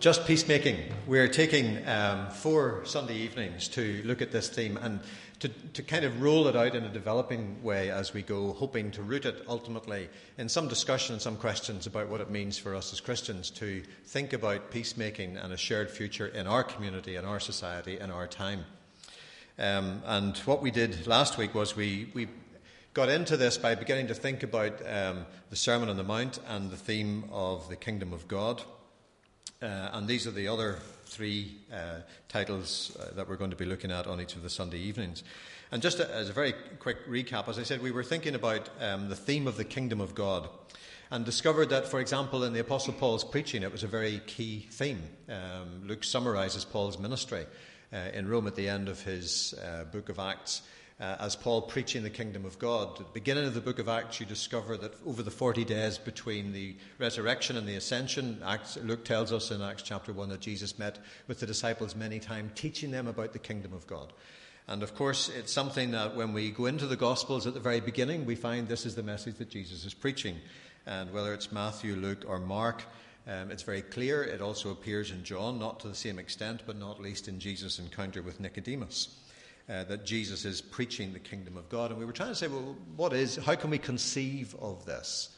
Just peacemaking. We're taking um, four Sunday evenings to look at this theme and to, to kind of roll it out in a developing way as we go, hoping to root it ultimately in some discussion and some questions about what it means for us as Christians to think about peacemaking and a shared future in our community, in our society, in our time. Um, and what we did last week was we, we got into this by beginning to think about um, the Sermon on the Mount and the theme of the kingdom of God. Uh, and these are the other three uh, titles uh, that we're going to be looking at on each of the Sunday evenings. And just a, as a very quick recap, as I said, we were thinking about um, the theme of the kingdom of God and discovered that, for example, in the Apostle Paul's preaching, it was a very key theme. Um, Luke summarizes Paul's ministry uh, in Rome at the end of his uh, book of Acts uh, as Paul preaching the kingdom of God. At the beginning of the book of Acts, you discover that over the 40 days between the resurrection and the ascension, Acts, Luke tells us in Acts chapter 1 that Jesus met with the disciples many times, teaching them about the kingdom of God. And of course, it's something that when we go into the Gospels at the very beginning, we find this is the message that Jesus is preaching. And whether it's Matthew, Luke, or Mark, um, it's very clear. It also appears in John, not to the same extent, but not least in Jesus' encounter with Nicodemus uh, that Jesus is preaching the kingdom of God. And we were trying to say, well, what is, how can we conceive of this?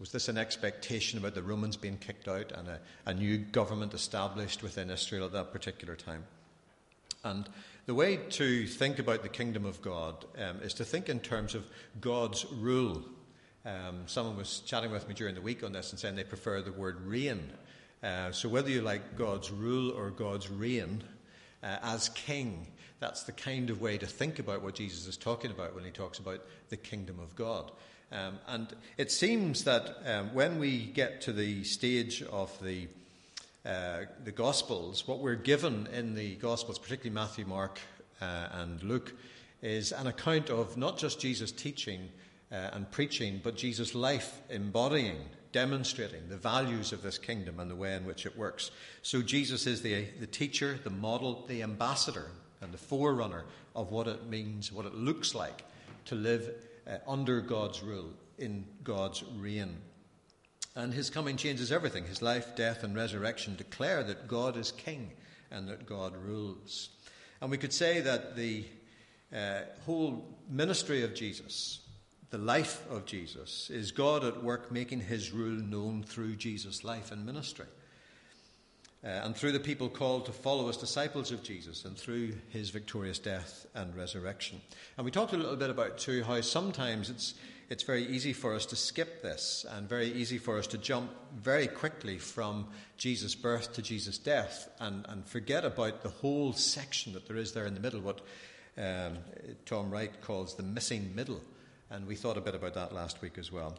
Was this an expectation about the Romans being kicked out and a, a new government established within Israel at that particular time? And the way to think about the kingdom of God um, is to think in terms of God's rule. Um, someone was chatting with me during the week on this and saying they prefer the word reign. Uh, so whether you like God's rule or God's reign uh, as king, that's the kind of way to think about what Jesus is talking about when he talks about the kingdom of God. Um, and it seems that um, when we get to the stage of the uh, the Gospels, what we're given in the Gospels, particularly Matthew, Mark, uh, and Luke, is an account of not just Jesus teaching uh, and preaching, but Jesus' life embodying, demonstrating the values of this kingdom and the way in which it works. So Jesus is the, the teacher, the model, the ambassador and the forerunner of what it means, what it looks like to live uh, under God's rule, in God's reign. And his coming changes everything. His life, death, and resurrection declare that God is king and that God rules. And we could say that the uh, whole ministry of Jesus, the life of Jesus, is God at work making his rule known through Jesus' life and ministry uh, and through the people called to follow as disciples of Jesus and through his victorious death and resurrection. And we talked a little bit about, too, how sometimes it's, it's very easy for us to skip this and very easy for us to jump very quickly from Jesus' birth to Jesus' death and, and forget about the whole section that there is there in the middle, what um, Tom Wright calls the missing middle. And we thought a bit about that last week as well.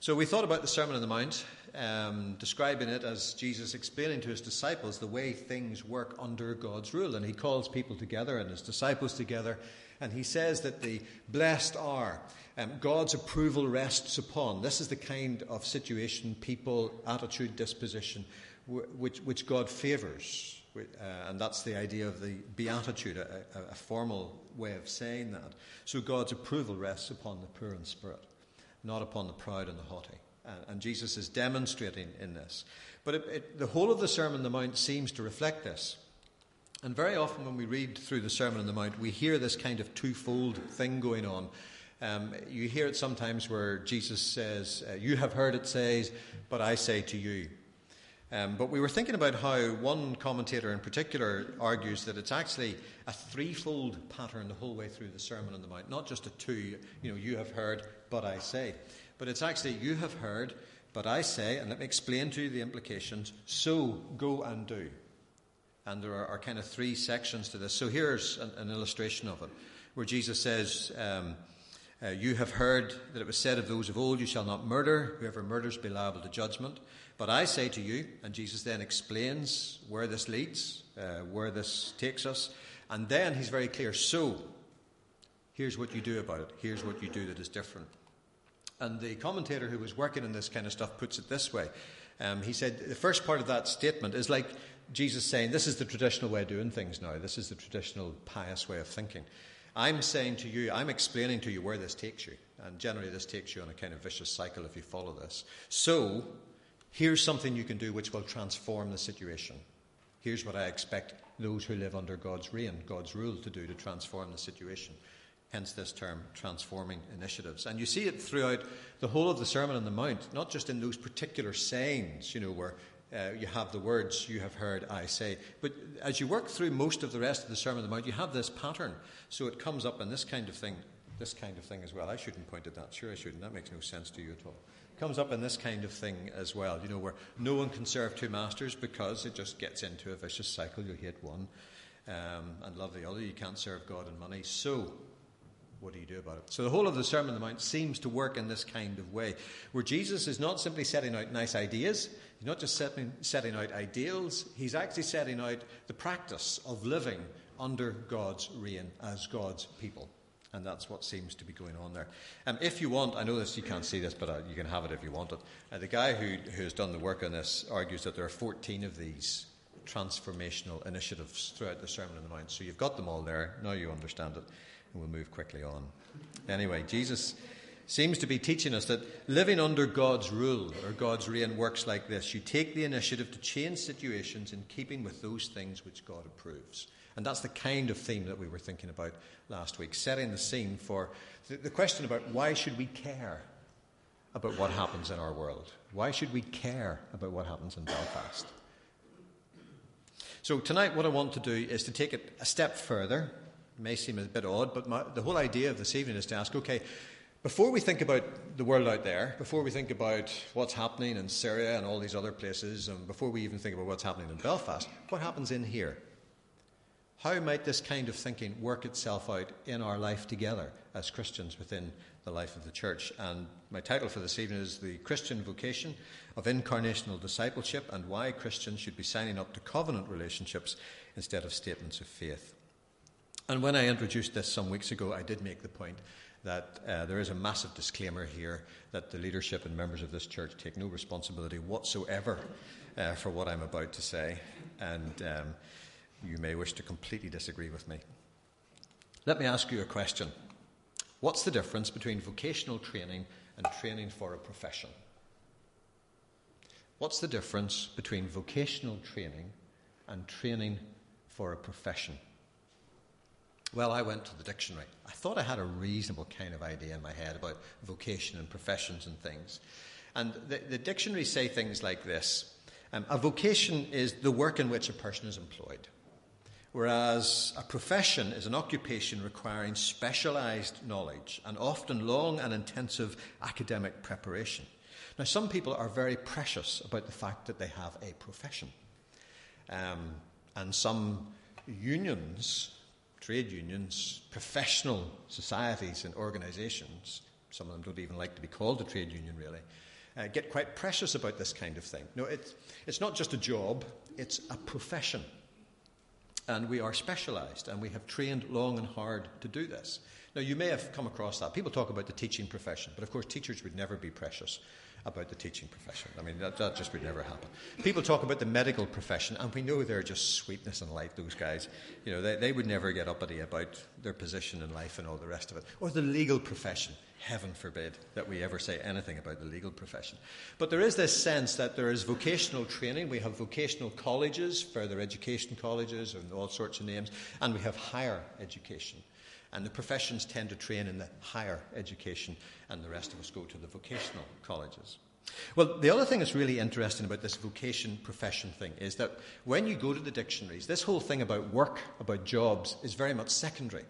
So we thought about the Sermon on the Mount, um, describing it as Jesus explaining to his disciples the way things work under God's rule. And he calls people together and his disciples together, and he says that the blessed are. Um, God's approval rests upon. This is the kind of situation, people, attitude, disposition, which, which God favours. Uh, and that's the idea of the beatitude, a, a formal way of saying that. So God's approval rests upon the poor in spirit not upon the proud and the haughty. And, Jesus is demonstrating in this. But it, it, the whole of the Sermon on the Mount seems to reflect this. And very often when we read through the Sermon on the Mount, we hear this kind of twofold thing going on. Um, you hear it sometimes where Jesus says, uh, You have heard it says, but I say to you. Um, but we were thinking about how one commentator in particular argues that it's actually a threefold pattern the whole way through the Sermon on the Mount, not just a two, you know, you have heard, but I say. But it's actually, you have heard, but I say, and let me explain to you the implications, so go and do. And there are, are kind of three sections to this. So here's an, an illustration of it, where Jesus says, um, uh, You have heard that it was said of those of old, You shall not murder. Whoever murders be liable to judgment. But I say to you, and Jesus then explains where this leads, uh, where this takes us, and then he's very clear. So, here's what you do about it. Here's what you do that is different. And the commentator who was working on this kind of stuff puts it this way. Um, he said the first part of that statement is like Jesus saying, This is the traditional way of doing things now. This is the traditional pious way of thinking. I'm saying to you, I'm explaining to you where this takes you. And generally, this takes you on a kind of vicious cycle if you follow this. So, Here's something you can do which will transform the situation. Here's what I expect those who live under God's reign, God's rule, to do to transform the situation. Hence this term, transforming initiatives. And you see it throughout the whole of the Sermon on the Mount, not just in those particular sayings, you know, where uh, you have the words you have heard I say. But as you work through most of the rest of the Sermon on the Mount, you have this pattern. So it comes up in this kind of thing, this kind of thing as well. I shouldn't point at that. Sure, I shouldn't. That makes no sense to you at all. It comes up in this kind of thing as well, you know, where no one can serve two masters because it just gets into a vicious cycle. You hate one um, and love the other. You can't serve God and money. So what do you do about it? So the whole of the Sermon on the Mount seems to work in this kind of way, where Jesus is not simply setting out nice ideas, he's not just setting, setting out ideals, he's actually setting out the practice of living under God's reign as God's people. And that's what seems to be going on there. Um, if you want, I know this, you can't see this, but uh, you can have it if you want it. Uh, the guy who, who has done the work on this argues that there are 14 of these transformational initiatives throughout the Sermon on the Mount. So you've got them all there. Now you understand it and we'll move quickly on. Anyway, Jesus seems to be teaching us that living under God's rule or God's reign works like this. You take the initiative to change situations in keeping with those things which God approves. And that's the kind of theme that we were thinking about last week, setting the scene for the, question about why should we care about what happens in our world? Why should we care about what happens in Belfast? So, tonight, what I want to do is to take it a step further it may seem a bit odd, but my, the whole idea of this evening is to ask okay, before we think about the world out there, before we think about what's happening in Syria and all these other places, and before we even think about what's happening in Belfast, what happens in here? How might this kind of thinking work itself out in our life together as Christians within the life of the church? And my title for this evening is The Christian Vocation of Incarnational Discipleship and Why Christians Should Be Signing Up to Covenant Relationships instead of Statements of Faith. And when I introduced this some weeks ago, I did make the point that uh, there is a massive disclaimer here that the leadership and members of this church take no responsibility whatsoever uh, for what I'm about to say, and um, you may wish to completely disagree with me. Let me ask you a question What's the difference between vocational training and training for a profession? What's the difference between vocational training and training for a profession? Well, I went to the dictionary. I thought I had a reasonable kind of idea in my head about vocation and professions and things. And the, the dictionaries say things like this um, A vocation is the work in which a person is employed, whereas a profession is an occupation requiring specialized knowledge and often long and intensive academic preparation. Now, some people are very precious about the fact that they have a profession. Um, and some unions trade unions, professional societies and organisations, some of them don't even like to be called a trade union really, uh, get quite precious about this kind of thing. No, it's, it's not just a job, it's a profession. And we are specialised, and we have trained long and hard to do this. Now, you may have come across that. People talk about the teaching profession, but of course, teachers would never be precious about the teaching profession. I mean, that, that, just would never happen. People talk about the medical profession, and we know they're just sweetness and light, those guys. You know, they, they would never get uppity about their position in life and all the rest of it. Or the legal profession. Heaven forbid that we ever say anything about the legal profession. But there is this sense that there is vocational training. We have vocational colleges, further education colleges, and all sorts of names, and we have higher education. And the professions tend to train in the higher education, and the rest of us go to the vocational colleges. Well, the other thing that's really interesting about this vocation profession thing is that when you go to the dictionaries, this whole thing about work, about jobs, is very much secondary.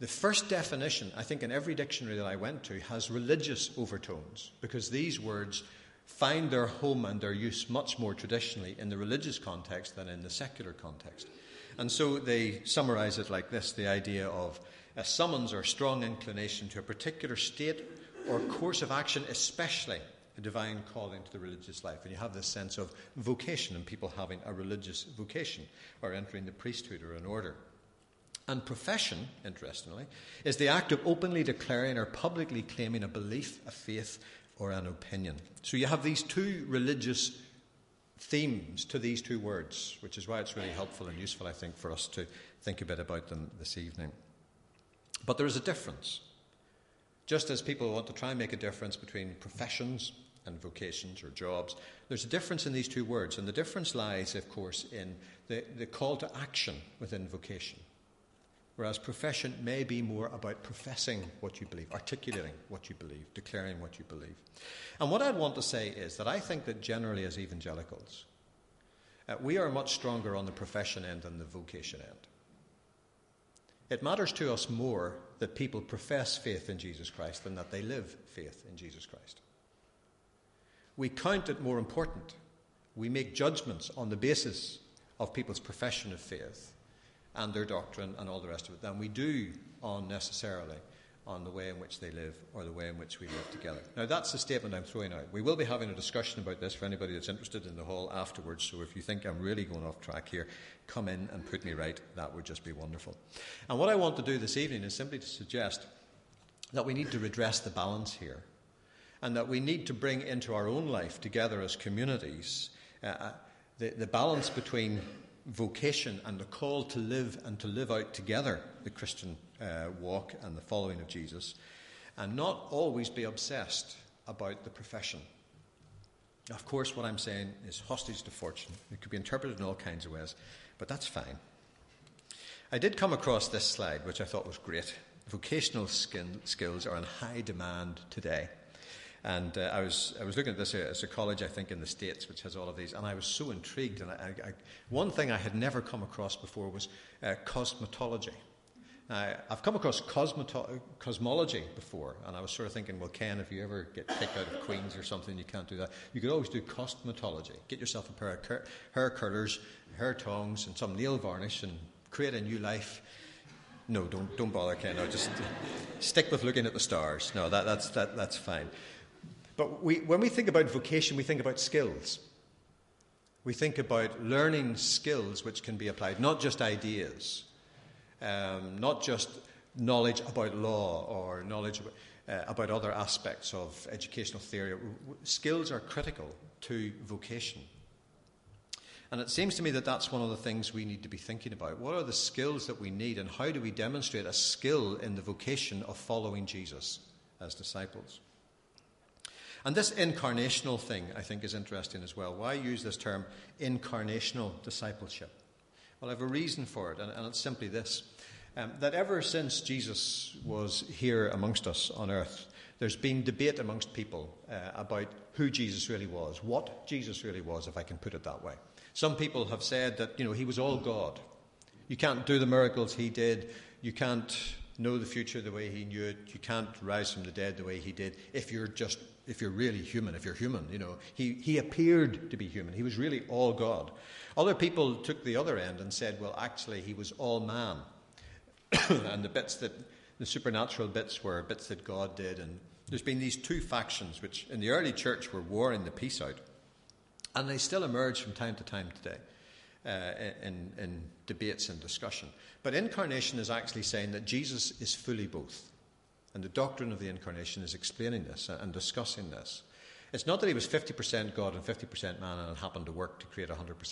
The first definition, I think, in every dictionary that I went to has religious overtones because these words find their home and their use much more traditionally in the religious context than in the secular context. And so they summarize it like this the idea of a summons or strong inclination to a particular state or course of action, especially a divine calling to the religious life. And you have this sense of vocation and people having a religious vocation or entering the priesthood or an order. And profession, interestingly, is the act of openly declaring or publicly claiming a belief, a faith, or an opinion. So you have these two religious themes to these two words, which is why it's really helpful and useful, I think, for us to think a bit about them this evening. But there is a difference. Just as people want to try and make a difference between professions and vocations or jobs. There's a difference in these two words, and the difference lies, of course, in the, the call to action within vocation. Whereas profession may be more about professing what you believe, articulating what you believe, declaring what you believe. And what I'd want to say is that I think that generally, as evangelicals, uh, we are much stronger on the profession end than the vocation end. It matters to us more that people profess faith in Jesus Christ than that they live faith in Jesus Christ. We count it more important. We make judgments on the basis of people's profession of faith and their doctrine and all the rest of it than we do on necessarily on the way in which they live or the way in which we live together. Now, that's the statement I'm throwing out. We will be having a discussion about this for anybody that's interested in the hall afterwards, so if you think I'm really going off track here, come in and put me right. That would just be wonderful. And what I want to do this evening is simply to suggest that we need to redress the balance here and that we need to bring into our own life together as communities uh, uh the, the balance between vocation and the call to live and to live out together the Christian uh, walk and the following of Jesus, and not always be obsessed about the profession. Of course, what I'm saying is hostage to fortune. It could be interpreted in all kinds of ways, but that's fine. I did come across this slide, which I thought was great. Vocational skin, skills are in high demand today. And uh, I, was, I was looking at this as a college, I think, in the States, which has all of these, and I was so intrigued. And I, I, one thing I had never come across before was uh, cosmetology. Now, I've come across cosmeto- cosmology before, and I was sort of thinking, well, Ken, if you ever get kicked out of Queen's or something, you can't do that. You could always do cosmetology. Get yourself a pair of cur- hair curlers, hair tongs, and some nail varnish, and create a new life. No, don't, don't bother, Ken. No, just stick with looking at the stars. No, that, that's, that, that's fine. But we, when we think about vocation, we think about skills. We think about learning skills which can be applied, not just ideas, um, not just knowledge about law or knowledge uh, about other aspects of educational theory. Skills are critical to vocation. And it seems to me that that's one of the things we need to be thinking about. What are the skills that we need, and how do we demonstrate a skill in the vocation of following Jesus as disciples? And this incarnational thing, I think, is interesting as well. Why use this term, incarnational discipleship? Well, I have a reason for it, and, and it's simply this um, that ever since Jesus was here amongst us on earth, there's been debate amongst people uh, about who Jesus really was, what Jesus really was, if I can put it that way. Some people have said that, you know, he was all God. You can't do the miracles he did. You can't know the future the way he knew it. You can't rise from the dead the way he did if you're just if you're really human, if you're human, you know. He, he appeared to be human. He was really all God. Other people took the other end and said, well, actually, he was all man. and the bits that, the supernatural bits were bits that God did. And there's been these two factions, which in the early church were warring the peace out. And they still emerge from time to time today. Uh, in, in debates and discussion. But incarnation is actually saying that Jesus is fully both. And the doctrine of the incarnation is explaining this and discussing this. It's not that he was 50% God and 50% man and it happened to work to create 100%